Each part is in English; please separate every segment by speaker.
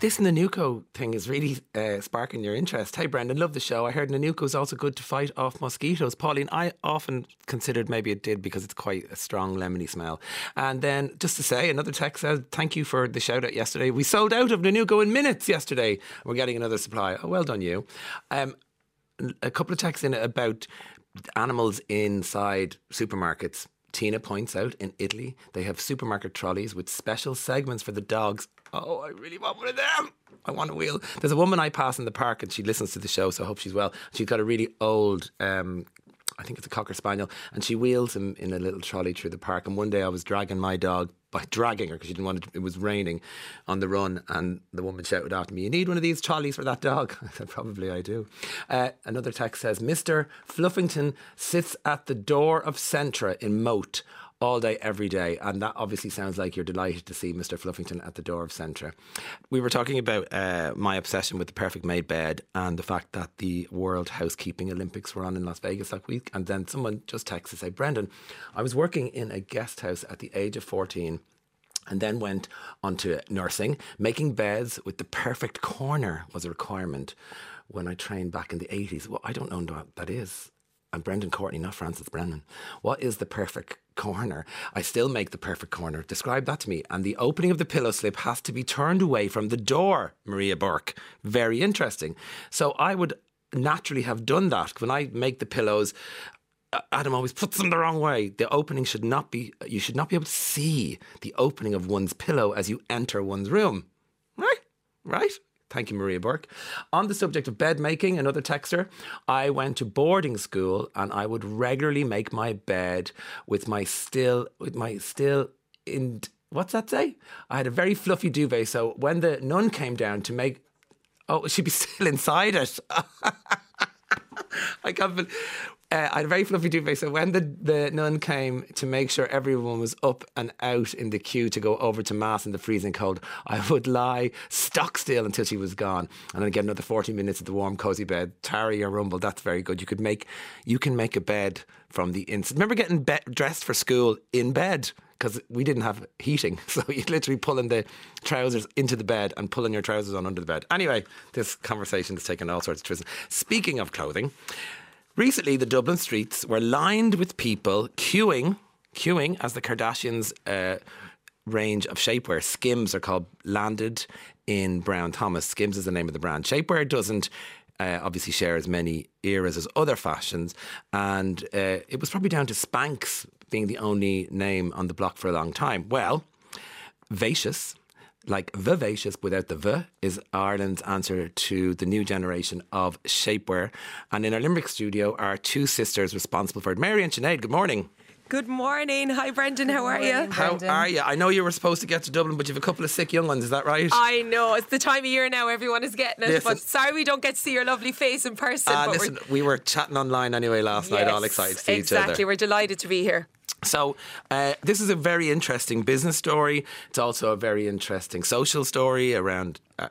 Speaker 1: this Nanuco thing is really uh, sparking your interest. Hey, Brendan, love the show. I heard Nanuco is also good to fight off mosquitoes. Pauline, I often considered maybe it did because it's quite a strong lemony smell. And then, just to say, another text says, Thank you for the shout out yesterday. We sold out of Nanuco in minutes yesterday. We're getting another supply. Oh, well done, you. Um, a couple of texts in about animals inside supermarkets. Tina points out in Italy, they have supermarket trolleys with special segments for the dogs. Oh, I really want one of them. I want a wheel. There's a woman I pass in the park and she listens to the show, so I hope she's well. She's got a really old um, I think it's a cocker spaniel, and she wheels him in a little trolley through the park. And one day I was dragging my dog by dragging her because she didn't want it. It was raining on the run, and the woman shouted after me, "You need one of these trolleys for that dog." I said, "Probably I do." Uh, another text says, "Mister Fluffington sits at the door of Centra in Moate." All day, every day. And that obviously sounds like you're delighted to see Mr. Fluffington at the door of Centra. We were talking about uh, my obsession with the perfect made bed and the fact that the World Housekeeping Olympics were on in Las Vegas that week. And then someone just texted to say, Brendan, I was working in a guest house at the age of 14 and then went on to nursing. Making beds with the perfect corner was a requirement when I trained back in the 80s. Well, I don't know what that is. I'm Brendan Courtney, not Francis Brennan. What is the perfect corner? I still make the perfect corner. Describe that to me. And the opening of the pillow slip has to be turned away from the door, Maria Burke. Very interesting. So I would naturally have done that. When I make the pillows, uh, Adam always puts them the wrong way. The opening should not be, you should not be able to see the opening of one's pillow as you enter one's room. Right? Right? Thank you, Maria Burke. On the subject of bed making, another texter, I went to boarding school and I would regularly make my bed with my still, with my still in, what's that say? I had a very fluffy duvet. So when the nun came down to make, oh, she'd be still inside it. I can't believe, uh, I had a very fluffy duvet. So when the, the nun came to make sure everyone was up and out in the queue to go over to Mass in the freezing cold, I would lie stock still until she was gone. And then get another 40 minutes at the warm, cozy bed. Tarry or rumble, that's very good. You could make, you can make a bed from the inside. Remember getting be- dressed for school in bed? because we didn't have heating. So you're literally pulling the trousers into the bed and pulling your trousers on under the bed. Anyway, this conversation has taken all sorts of twists. Speaking of clothing, Recently, the Dublin streets were lined with people queuing, queuing as the Kardashians' uh, range of shapewear, Skims are called, landed in Brown Thomas. Skims is the name of the brand. Shapewear doesn't uh, obviously share as many eras as other fashions, and uh, it was probably down to Spanx being the only name on the block for a long time. Well, Vacious like vivacious without the v is Ireland's answer to the new generation of shapewear. And in our Limerick studio are two sisters responsible for it. Mary and Sinead, good morning.
Speaker 2: Good morning. Hi, Brendan. How are you?
Speaker 1: How are you? I know you were supposed to get to Dublin, but you have a couple of sick young ones. Is that right?
Speaker 2: I know. It's the time of year now. Everyone is getting it. Listen, but sorry we don't get to see your lovely face in person.
Speaker 1: Uh, listen, we're... we were chatting online anyway last yes, night, all excited to see
Speaker 2: exactly.
Speaker 1: each other.
Speaker 2: Exactly. We're delighted to be here.
Speaker 1: So, uh, this is a very interesting business story. It's also a very interesting social story around uh,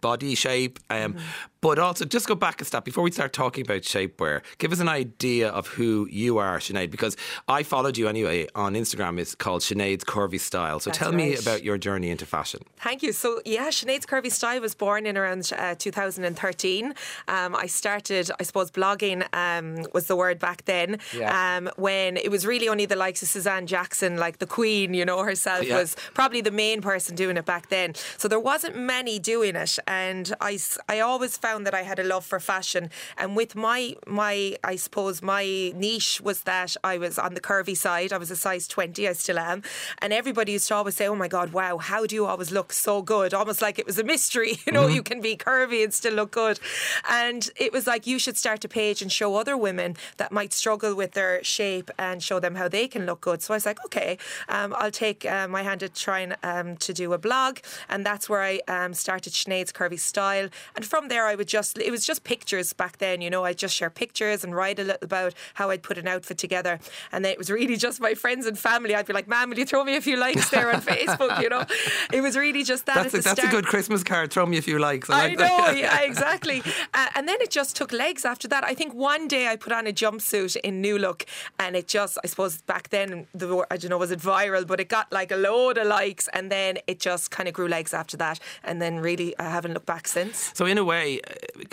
Speaker 1: body shape. Um, mm-hmm. But also, just go back a step before we start talking about shapewear. Give us an idea of who you are, Sinead, because I followed you anyway on Instagram. It's called Sinead's Curvy Style. So That's tell right. me about your journey into fashion.
Speaker 2: Thank you. So, yeah, Sinead's Curvy Style was born in around uh, 2013. Um, I started, I suppose, blogging um, was the word back then, yeah. um, when it was really only the likes of Suzanne Jackson, like the Queen, you know, herself yeah. was probably the main person doing it back then. So there wasn't many doing it, and I, I always found that I had a love for fashion, and with my my I suppose my niche was that I was on the curvy side. I was a size twenty, I still am, and everybody used to always say, "Oh my God, wow, how do you always look so good?" Almost like it was a mystery, you know, mm-hmm. you can be curvy and still look good, and it was like you should start a page and show other women that might struggle with their shape and show them how they can look good. So I was like, okay, um, I'll take uh, my hand at trying um, to do a blog, and that's where I um, started Sinead's Curvy Style. And from there, I would just it was just pictures back then. You know, I'd just share pictures and write a little about how I'd put an outfit together, and then it was really just my friends and family. I'd be like, "Ma'am, will you throw me a few likes there on Facebook?" You know, it was really just that.
Speaker 1: That's,
Speaker 2: a,
Speaker 1: that's
Speaker 2: a,
Speaker 1: good Christmas card. Throw me a few likes.
Speaker 2: I,
Speaker 1: like
Speaker 2: know, yeah, exactly. Uh, and then it just took legs after that. I think one day I put on a jumpsuit in New Look, and it just, I suppose, back back then, the, I don't know, was it viral, but it got like a load of likes and then it just kind of grew legs after that. And then really, I haven't looked back since.
Speaker 1: So, in a way,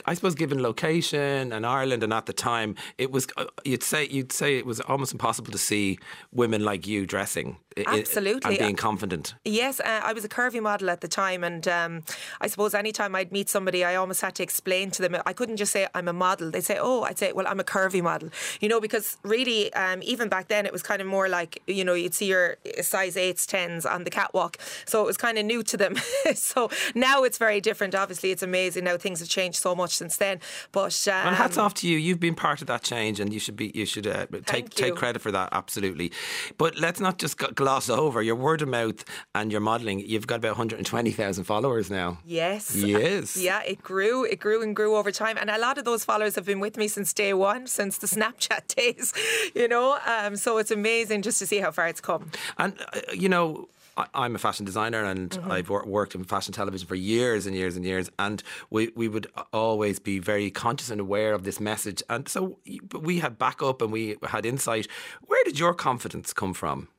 Speaker 1: I suppose given location and Ireland and at the time, it was, uh, you'd say, you'd say it was almost impossible to see women like you dressing
Speaker 2: Absolutely.
Speaker 1: and being confident.
Speaker 2: Yes, uh, I was a curvy model at the time, and um, I suppose anytime I'd meet somebody, I almost had to explain to them. I couldn't just say I'm a model. They'd say, "Oh," I'd say, "Well, I'm a curvy model," you know, because really, um, even back then, it was kind of more like you know, you'd see your size eights, tens on the catwalk, so it was kind of new to them. so now it's very different. Obviously, it's amazing now things have changed so much since then. But um,
Speaker 1: and hats off to you. You've been part of that change, and you should be. You should uh, take take credit for that. Absolutely. But let's not just gloss over your word of mouth and your modelling. You've got about 120,000 followers now.
Speaker 2: Yes.
Speaker 1: Yes.
Speaker 2: Yeah, it grew. It grew and grew over time. And a lot of those followers have been with me since day one, since the Snapchat days, you know. Um, so it's amazing just to see how far it's come.
Speaker 1: And, uh, you know, I'm a fashion designer and mm-hmm. I've worked in fashion television for years and years and years. And we, we would always be very conscious and aware of this message. And so we had backup and we had insight. Where did your confidence come from?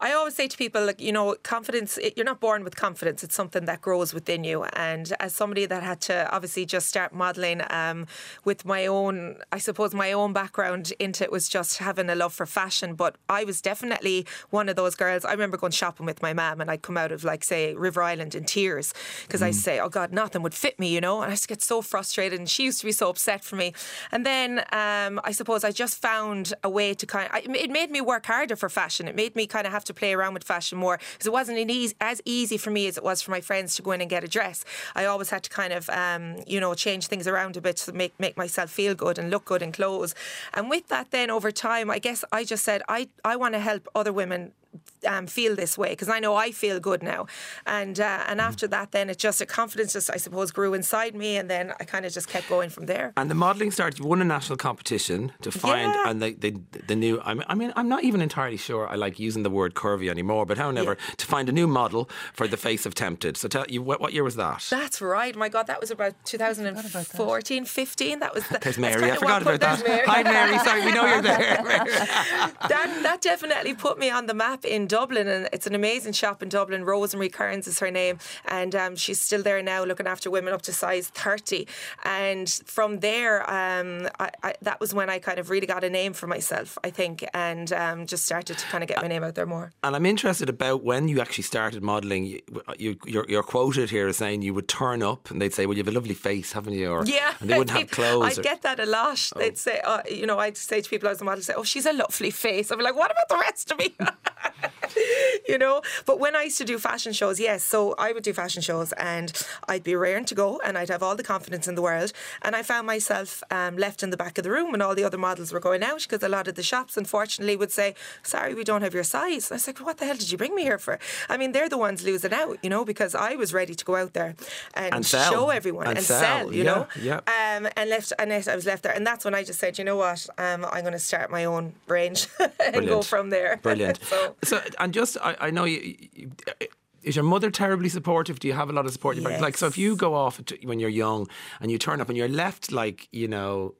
Speaker 2: I always say to people, like, you know, confidence, you're not born with confidence. It's something that grows within you. And as somebody that had to obviously just start modelling um, with my own, I suppose, my own background into it was just having a love for fashion. But I was definitely one of those girls. I remember going shopping with my mum and I'd come out of, like, say, River Island in tears because mm. I'd say, oh God, nothing would fit me, you know? And I used to get so frustrated. And she used to be so upset for me. And then um, I suppose I just found a way to kind of, it made me work harder for fashion. It made me kind of have to play around with fashion more because it wasn't easy, as easy for me as it was for my friends to go in and get a dress. I always had to kind of, um, you know, change things around a bit to make make myself feel good and look good in clothes. And with that, then over time, I guess I just said I I want to help other women um, feel this way because I know I feel good now. And uh, and mm. after that, then it just a confidence just I suppose grew inside me, and then I kind of just kept going from there.
Speaker 1: And the modelling started. You won a national competition to find yeah. and the, the the new. I mean, I'm not even entirely sure I like using the word curvy anymore, but however, yeah. to find a new model for the face of tempted. So tell you what, what year was that?
Speaker 2: That's right. My God, that was about 2014, 15. That was.
Speaker 1: The, There's Mary. I forgot about that. Mary. Hi, Mary. Sorry, we know you're there.
Speaker 2: that that definitely put me on the map in Dublin, and it's an amazing shop in Dublin. Rosemary Kearns is her name, and um, she's still there now, looking after women up to size 30. And from there, um, I, I, that was when I kind of really got a name for myself, I think, and um, just started to kind of get my name out there more.
Speaker 1: And I'm interested about when you actually started modelling. You, you, you're, you're, quoted here as saying you would turn up, and they'd say, "Well, you have a lovely face, haven't you?" Or,
Speaker 2: yeah,
Speaker 1: and they wouldn't have clothes.
Speaker 2: I get that a lot. Oh. They'd say, uh, you know, I'd say to people as a model, say, "Oh, she's a lovely face." I'd be like, "What about the rest of me?" you know. But when I used to do fashion shows, yes, so I would do fashion shows and I'd be raring to go and I'd have all the confidence in the world. And I found myself um, left in the back of the room when all the other models were going out because a lot of the shops, unfortunately, would say, "Sorry, we don't have your size." I was like, "What the hell did you bring me here for?" I mean, they're the ones losing out, you know, because I was ready to go out there and,
Speaker 1: and
Speaker 2: show everyone
Speaker 1: and,
Speaker 2: and
Speaker 1: sell,
Speaker 2: sell, you
Speaker 1: yeah,
Speaker 2: know.
Speaker 1: Yeah.
Speaker 2: Um, and left, and I was left there, and that's when I just said, "You know what? Um, I'm going to start my own range and
Speaker 1: Brilliant.
Speaker 2: go from there."
Speaker 1: Brilliant. so, so, and just I, I know you, you, is your mother terribly supportive? Do you have a lot of support?
Speaker 2: Yes.
Speaker 1: Like, so if you go off when you're young and you turn up and you're left like, you know,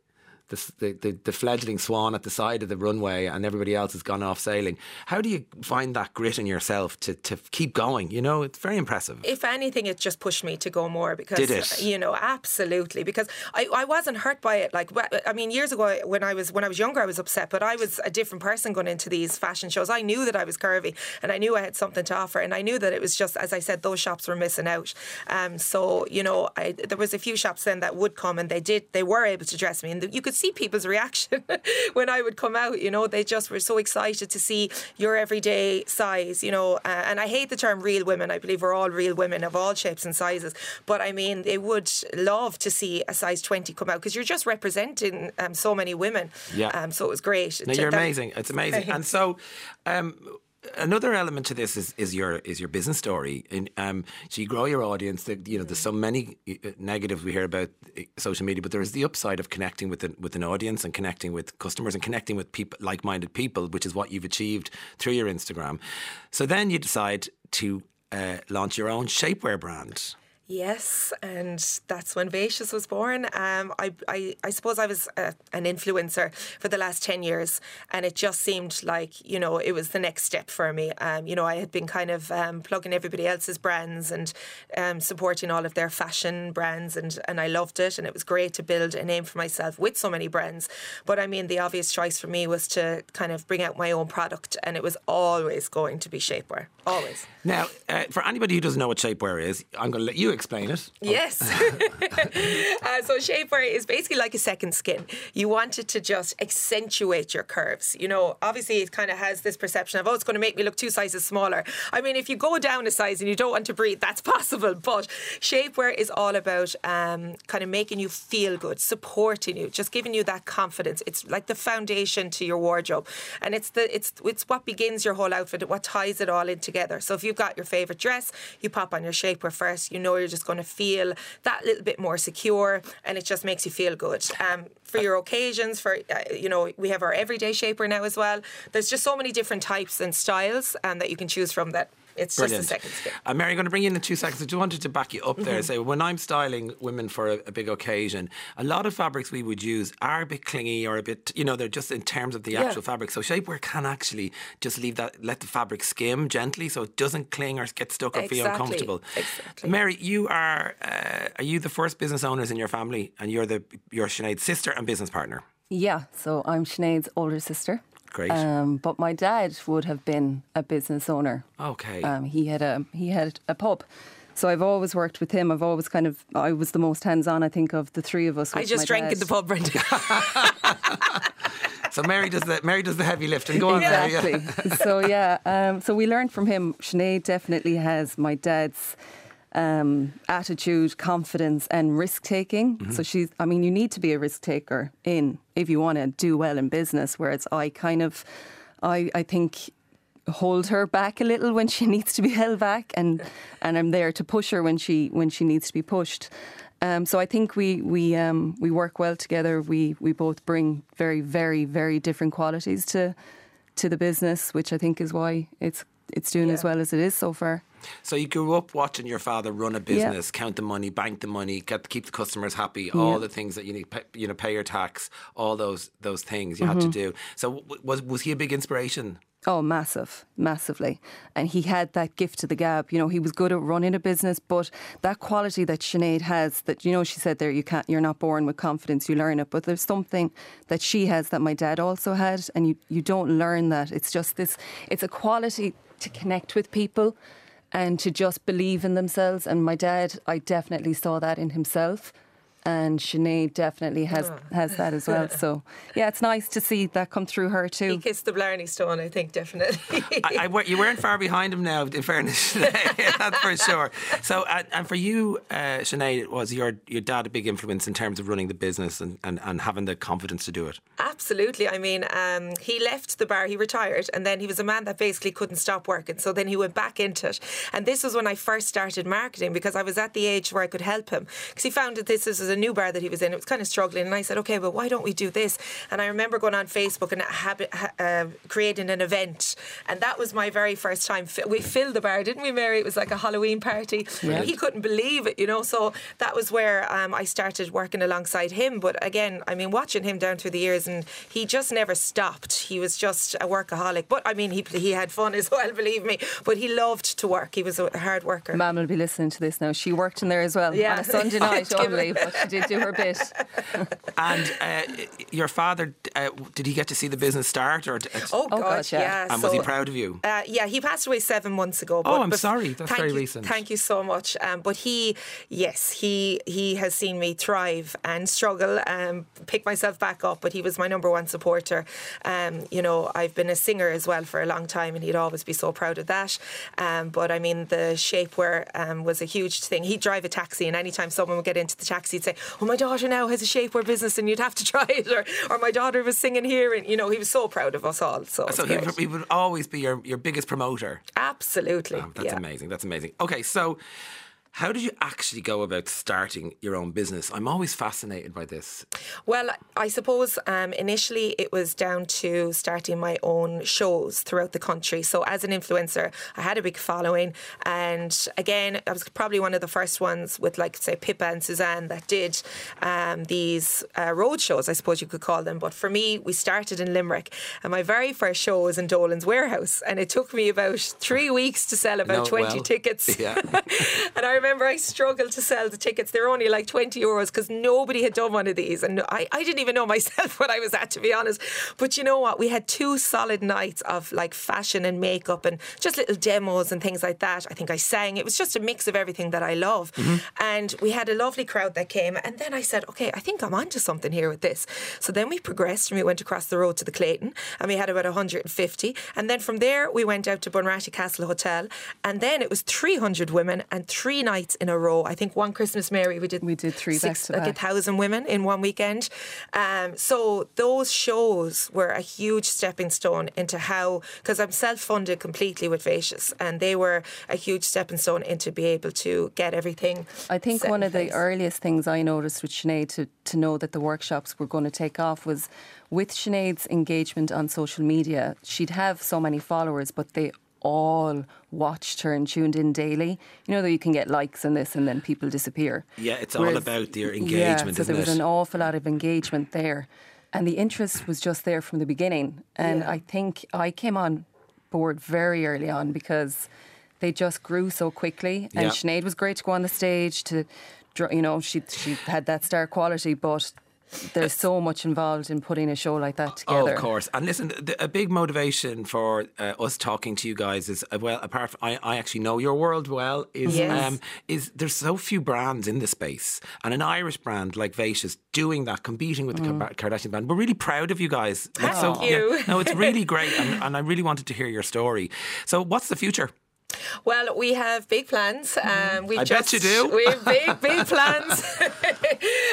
Speaker 1: the, the, the, fledgling swan at the side of the runway and everybody else has gone off sailing. How do you find that grit in yourself to, to keep going? You know, it's very impressive.
Speaker 2: If anything, it just pushed me to go more because,
Speaker 1: Did it?
Speaker 2: you know, absolutely. Because I, I wasn't hurt by it. Like, I mean, years ago when I was when I was younger, I was upset, but I was a different person going into these fashion shows. I knew that I was curvy and I knew I had something to offer, and I knew that it was just, as I said, those shops were missing out. Um, so you know, I, there was a few shops then that would come and they did, they were able to dress me, and you could see people's reaction when I would come out. You know, they just were so excited to see your everyday size. You know, uh, and I hate the term real women. I believe we're all real women of all shapes and sizes. But I mean, they would love to see a size 20 come out because you're just representing um, so many women.
Speaker 1: Yeah.
Speaker 2: Um, so it was great.
Speaker 1: No, you're amazing. It's amazing. and so, um, another element to this is, is your is your business story. And um, so you grow your audience. You know, there's so many uh, negatives we hear about uh, social media, but there is the upside of connecting with an, with an audience and connecting with customers and connecting with people like minded people, which is what you've achieved through your Instagram. So then you decide to uh, launch your own shapewear brand.
Speaker 2: Yes, and that's when Vacious was born. Um, I, I, I suppose I was uh, an influencer for the last 10 years, and it just seemed like, you know, it was the next step for me. Um, you know, I had been kind of um, plugging everybody else's brands and um, supporting all of their fashion brands, and, and I loved it, and it was great to build a name for myself with so many brands. But I mean, the obvious choice for me was to kind of bring out my own product, and it was always going to be shapewear. Always.
Speaker 1: Now, uh, for anybody who doesn't know what shapewear is, I'm going to let you explain it.
Speaker 2: Yes. uh, so shapewear is basically like a second skin. You want it to just accentuate your curves. You know, obviously it kind of has this perception of, oh, it's going to make me look two sizes smaller. I mean, if you go down a size and you don't want to breathe, that's possible. But shapewear is all about um, kind of making you feel good, supporting you, just giving you that confidence. It's like the foundation to your wardrobe, and it's the it's it's what begins your whole outfit, what ties it all in together. So if you've got your favorite dress, you pop on your shapewear first. You know you're just going to feel that little bit more secure, and it just makes you feel good. Um, for your occasions, for uh, you know, we have our everyday shaper now as well. There's just so many different types and styles um, that you can choose from that it's Brilliant. just a second skin. Uh,
Speaker 1: Mary, I'm going to bring you in in two seconds. I just wanted to back you up there. Mm-hmm. Say, when I'm styling women for a, a, big occasion, a lot of fabrics we would use are a bit clingy or a bit, you know, they're just in terms of the actual yeah. fabric. So shapewear can actually just leave that, let the fabric skim gently, so it doesn't cling or get stuck or exactly. feel uncomfortable.
Speaker 2: Exactly.
Speaker 1: Mary, you are uh, are you the first business owners in your family, and you're the you're Sinead's sister and business partner?
Speaker 3: Yeah, so I'm Sinead's older sister.
Speaker 1: Great. Um,
Speaker 3: but my dad would have been a business owner.
Speaker 1: Okay.
Speaker 3: Um, he had a he had a pub. So I've always worked with him. I've always kind of I was the most hands on. I think of the three of us.
Speaker 2: I just drank
Speaker 3: dad.
Speaker 2: in the pub, Brenda.
Speaker 1: so Mary does the Mary does the heavy lifting. Go on,
Speaker 3: exactly.
Speaker 1: Mary,
Speaker 3: so yeah, um, so we learned from him. Sinead definitely has my dad's um, attitude, confidence, and risk taking. Mm-hmm. So she's, I mean, you need to be a risk taker in if you want to do well in business. Whereas I kind of, I, I think hold her back a little when she needs to be held back and and I'm there to push her when she when she needs to be pushed. Um, so I think we we um, we work well together. We we both bring very very very different qualities to to the business, which I think is why it's it's doing yeah. as well as it is so far.
Speaker 1: So you grew up watching your father run a business, yeah. count the money, bank the money, get keep the customers happy, all yeah. the things that you need, you know, pay your tax, all those those things you mm-hmm. had to mm-hmm. do. So was was he a big inspiration?
Speaker 3: Oh, massive, massively. And he had that gift to the gab. You know, he was good at running a business, but that quality that Sinead has, that, you know, she said there, you can't, you're not born with confidence, you learn it. But there's something that she has that my dad also had, and you, you don't learn that. It's just this, it's a quality to connect with people and to just believe in themselves. And my dad, I definitely saw that in himself and Sinead definitely has oh. has that as well. So yeah, it's nice to see that come through her too.
Speaker 2: He kissed the Blarney Stone, I think, definitely.
Speaker 1: I, I, you weren't far behind him now, in fairness, that's for sure. So uh, and for you, uh, Sinead, was your your dad a big influence in terms of running the business and, and, and having the confidence to do it?
Speaker 2: Absolutely. I mean, um, he left the bar, he retired, and then he was a man that basically couldn't stop working. So then he went back into it, and this was when I first started marketing because I was at the age where I could help him because he found that this was a new bar that he was in. It was kind of struggling, and I said, okay, but why don't we do this? And I remember going on Facebook and uh, creating an event, and that was my very first time. We filled the bar, didn't we, Mary? It was like a Halloween party. Yeah. He couldn't believe it, you know. So that was where um, I started working alongside him. But again, I mean, watching him down through the years, and he just never stopped. He was just a workaholic. But I mean, he he had fun as well, believe me. But he loved to work. He was a hard worker.
Speaker 3: Mum will be listening to this now. She worked in there as well yeah. on a Sunday night only, but she did do her bit.
Speaker 1: and uh, your father, uh, did he get to see the business start? Or
Speaker 2: oh, oh God, yeah. yeah.
Speaker 1: And so, was he proud of you?
Speaker 2: Uh, yeah, he passed away seven months ago.
Speaker 1: But, oh, I'm sorry. That's very
Speaker 2: you,
Speaker 1: recent.
Speaker 2: Thank you so much. Um, but he, yes, he he has seen me thrive and struggle, and pick myself back up. But he was my number one supporter. Um, you know, I've been a singer as well for a long time, and he'd always be so proud of that. Um, but I mean, the shapewear um, was a huge thing. He'd drive a taxi, and anytime someone would get into the taxi, he'd say, "Oh, my daughter now has a shapewear business, and you'd have to try it." Or, or my daughter was singing here, and you know, he was so proud of us all. So,
Speaker 1: so he, he, would always be your, your biggest promoter.
Speaker 2: Absolutely,
Speaker 1: oh, that's
Speaker 2: yeah.
Speaker 1: amazing. That's amazing. Okay, so How did you actually go about starting your own business? I'm always fascinated by this.
Speaker 2: Well, I suppose um, initially it was down to starting my own shows throughout the country. So, as an influencer, I had a big following. And again, I was probably one of the first ones with, like, say, Pippa and Suzanne that did um, these uh, road shows, I suppose you could call them. But for me, we started in Limerick. And my very first show was in Dolan's Warehouse. And it took me about three weeks to sell about no, 20 well, tickets. Yeah. and I remember I struggled to sell the tickets. They're only like 20 euros because nobody had done one of these. And I, I didn't even know myself what I was at, to be honest. But you know what? We had two solid nights of like fashion and makeup and just little demos and things like that. I think I sang. It was just a mix of everything that I love. Mm-hmm. And we had a lovely crowd that came. And then I said, okay, I think I'm onto something here with this. So then we progressed and we went across the road to the Clayton and we had about 150. And then from there, we went out to Bunratty Castle Hotel. And then it was 300 women and three nights in a row. I think one Christmas Mary we did
Speaker 3: we did three
Speaker 2: six,
Speaker 3: like
Speaker 2: a thousand women in one weekend. Um, so those shows were a huge stepping stone into how because I'm self funded completely with Vacious and they were a huge stepping stone into be able to get everything.
Speaker 3: I think one of the earliest things I noticed with Sinead to to know that the workshops were going to take off was with Sinead's engagement on social media. She'd have so many followers, but they all watched her and tuned in daily. You know that you can get likes and this and then people disappear.
Speaker 1: Yeah, it's Whereas, all about your engagement.
Speaker 3: Yeah, so there was
Speaker 1: it?
Speaker 3: an awful lot of engagement there, and the interest was just there from the beginning. And yeah. I think I came on board very early on because they just grew so quickly. And yeah. Sinead was great to go on the stage to you know, she she had that star quality, but there's so much involved in putting a show like that together.
Speaker 1: Oh, of course. And listen, the, a big motivation for uh, us talking to you guys is uh, well, apart from I, I actually know your world well. Is yes. um, is there's so few brands in the space, and an Irish brand like Vacious doing that, competing with mm. the Kardashian brand. We're really proud of you guys.
Speaker 2: Thank so, you.
Speaker 1: Yeah, no, it's really great, and, and I really wanted to hear your story. So, what's the future?
Speaker 2: Well, we have big plans. Um,
Speaker 1: we I just, bet you do.
Speaker 2: We have big, big plans.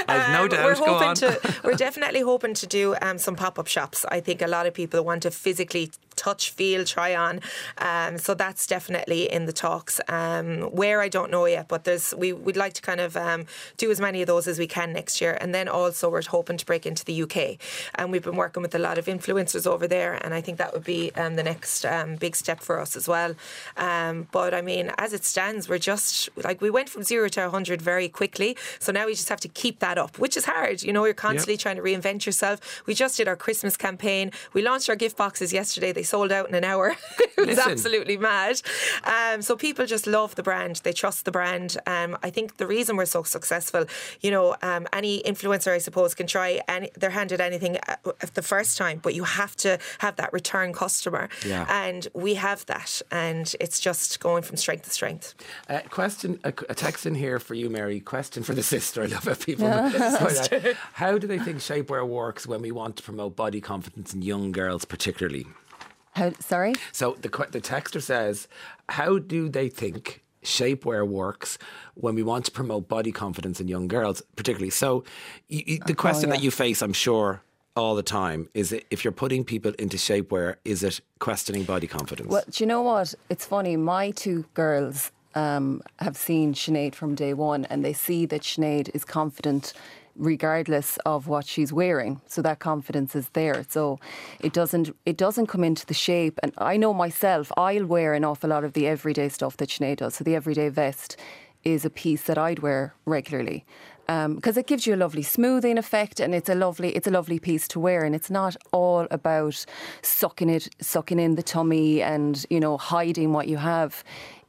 Speaker 1: I've um, no doubt.
Speaker 2: We're hoping to. We're definitely hoping to do um, some pop up shops. I think a lot of people want to physically touch, feel, try on. Um, so that's definitely in the talks. Um, where I don't know yet, but there's we would like to kind of um, do as many of those as we can next year, and then also we're hoping to break into the UK. And we've been working with a lot of influencers over there, and I think that would be um, the next um, big step for us as well. Um, but I mean, as it stands, we're just like we went from zero to 100 very quickly. So now we just have to keep that up, which is hard. You know, you're constantly yep. trying to reinvent yourself. We just did our Christmas campaign. We launched our gift boxes yesterday. They sold out in an hour. it was Listen. absolutely mad. Um, so people just love the brand. They trust the brand. Um, I think the reason we're so successful, you know, um, any influencer, I suppose, can try any, their hand at anything uh, the first time, but you have to have that return customer. Yeah. And we have that. And it's just going from strength to strength.
Speaker 1: Uh, question, a, a, text in here for you, Mary. Question for the sister. I love it, people. Yeah. How do they think shapewear works when we want to promote body confidence in young girls, particularly?
Speaker 3: How, sorry?
Speaker 1: So the, the texter says, how do they think shapewear works when we want to promote body confidence in young girls, particularly? So you, you, the oh, question yeah. that you face, I'm sure, all the time is it if you're putting people into shapewear, is it questioning body confidence?
Speaker 3: Well, do you know what? It's funny. My two girls um, have seen Sinead from day one, and they see that Sinead is confident regardless of what she's wearing. So that confidence is there. So it doesn't it doesn't come into the shape. And I know myself, I'll wear an awful lot of the everyday stuff that Sinead does. So the everyday vest is a piece that I'd wear regularly because um, it gives you a lovely smoothing effect and it's a lovely it's a lovely piece to wear and it's not all about sucking it sucking in the tummy and you know hiding what you have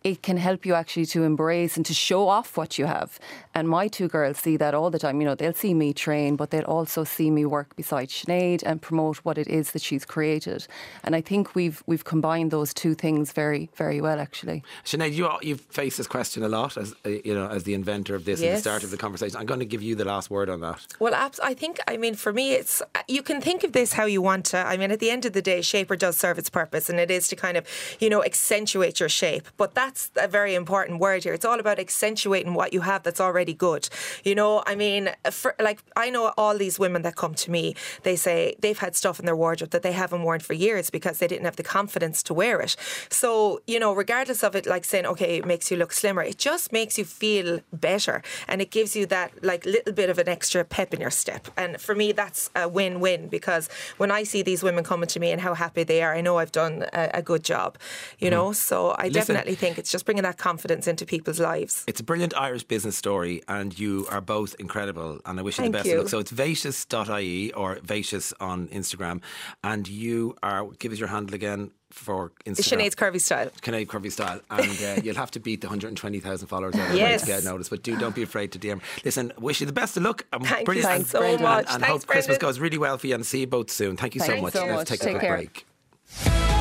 Speaker 3: it can help you actually to embrace and to show off what you have. And my two girls see that all the time. You know, they'll see me train, but they'll also see me work beside Sinead and promote what it is that she's created. And I think we've we've combined those two things very very well, actually.
Speaker 1: Sinead, you you've faced this question a lot as uh, you know as the inventor of this yes. and the start of the conversation. I'm going to give you the last word on that.
Speaker 2: Well, I think I mean for me, it's you can think of this how you want to. I mean, at the end of the day, Shaper does serve its purpose, and it is to kind of you know accentuate your shape, but that that's a very important word here. It's all about accentuating what you have that's already good. You know, I mean, for, like I know all these women that come to me, they say they've had stuff in their wardrobe that they haven't worn for years because they didn't have the confidence to wear it. So, you know, regardless of it, like saying, okay, it makes you look slimmer, it just makes you feel better and it gives you that like little bit of an extra pep in your step. And for me, that's a win win because when I see these women coming to me and how happy they are, I know I've done a, a good job, you mm. know. So I Listen, definitely think it's just bringing that confidence into people's lives.
Speaker 1: It's a brilliant Irish business story, and you are both incredible. And I wish you
Speaker 2: Thank
Speaker 1: the best
Speaker 2: you.
Speaker 1: of luck. So it's vacious.ie or Vacious on Instagram, and you are give us your handle again for Instagram.
Speaker 2: Sinead's Curvy Style.
Speaker 1: Sinead Curvy Style. And uh, you'll have to beat the 120,000 followers
Speaker 2: yes.
Speaker 1: to get noticed. But do, don't be afraid to DM. Listen, wish you the best of luck.
Speaker 2: Um, Thanks,
Speaker 1: brilliant.
Speaker 2: thanks so much.
Speaker 1: And, and
Speaker 2: Thanks,
Speaker 1: hope Christmas goes really well for you and see you both soon. Thank you
Speaker 3: Thanks
Speaker 1: so much.
Speaker 3: So much.
Speaker 1: Let's take,
Speaker 3: take
Speaker 1: a quick break.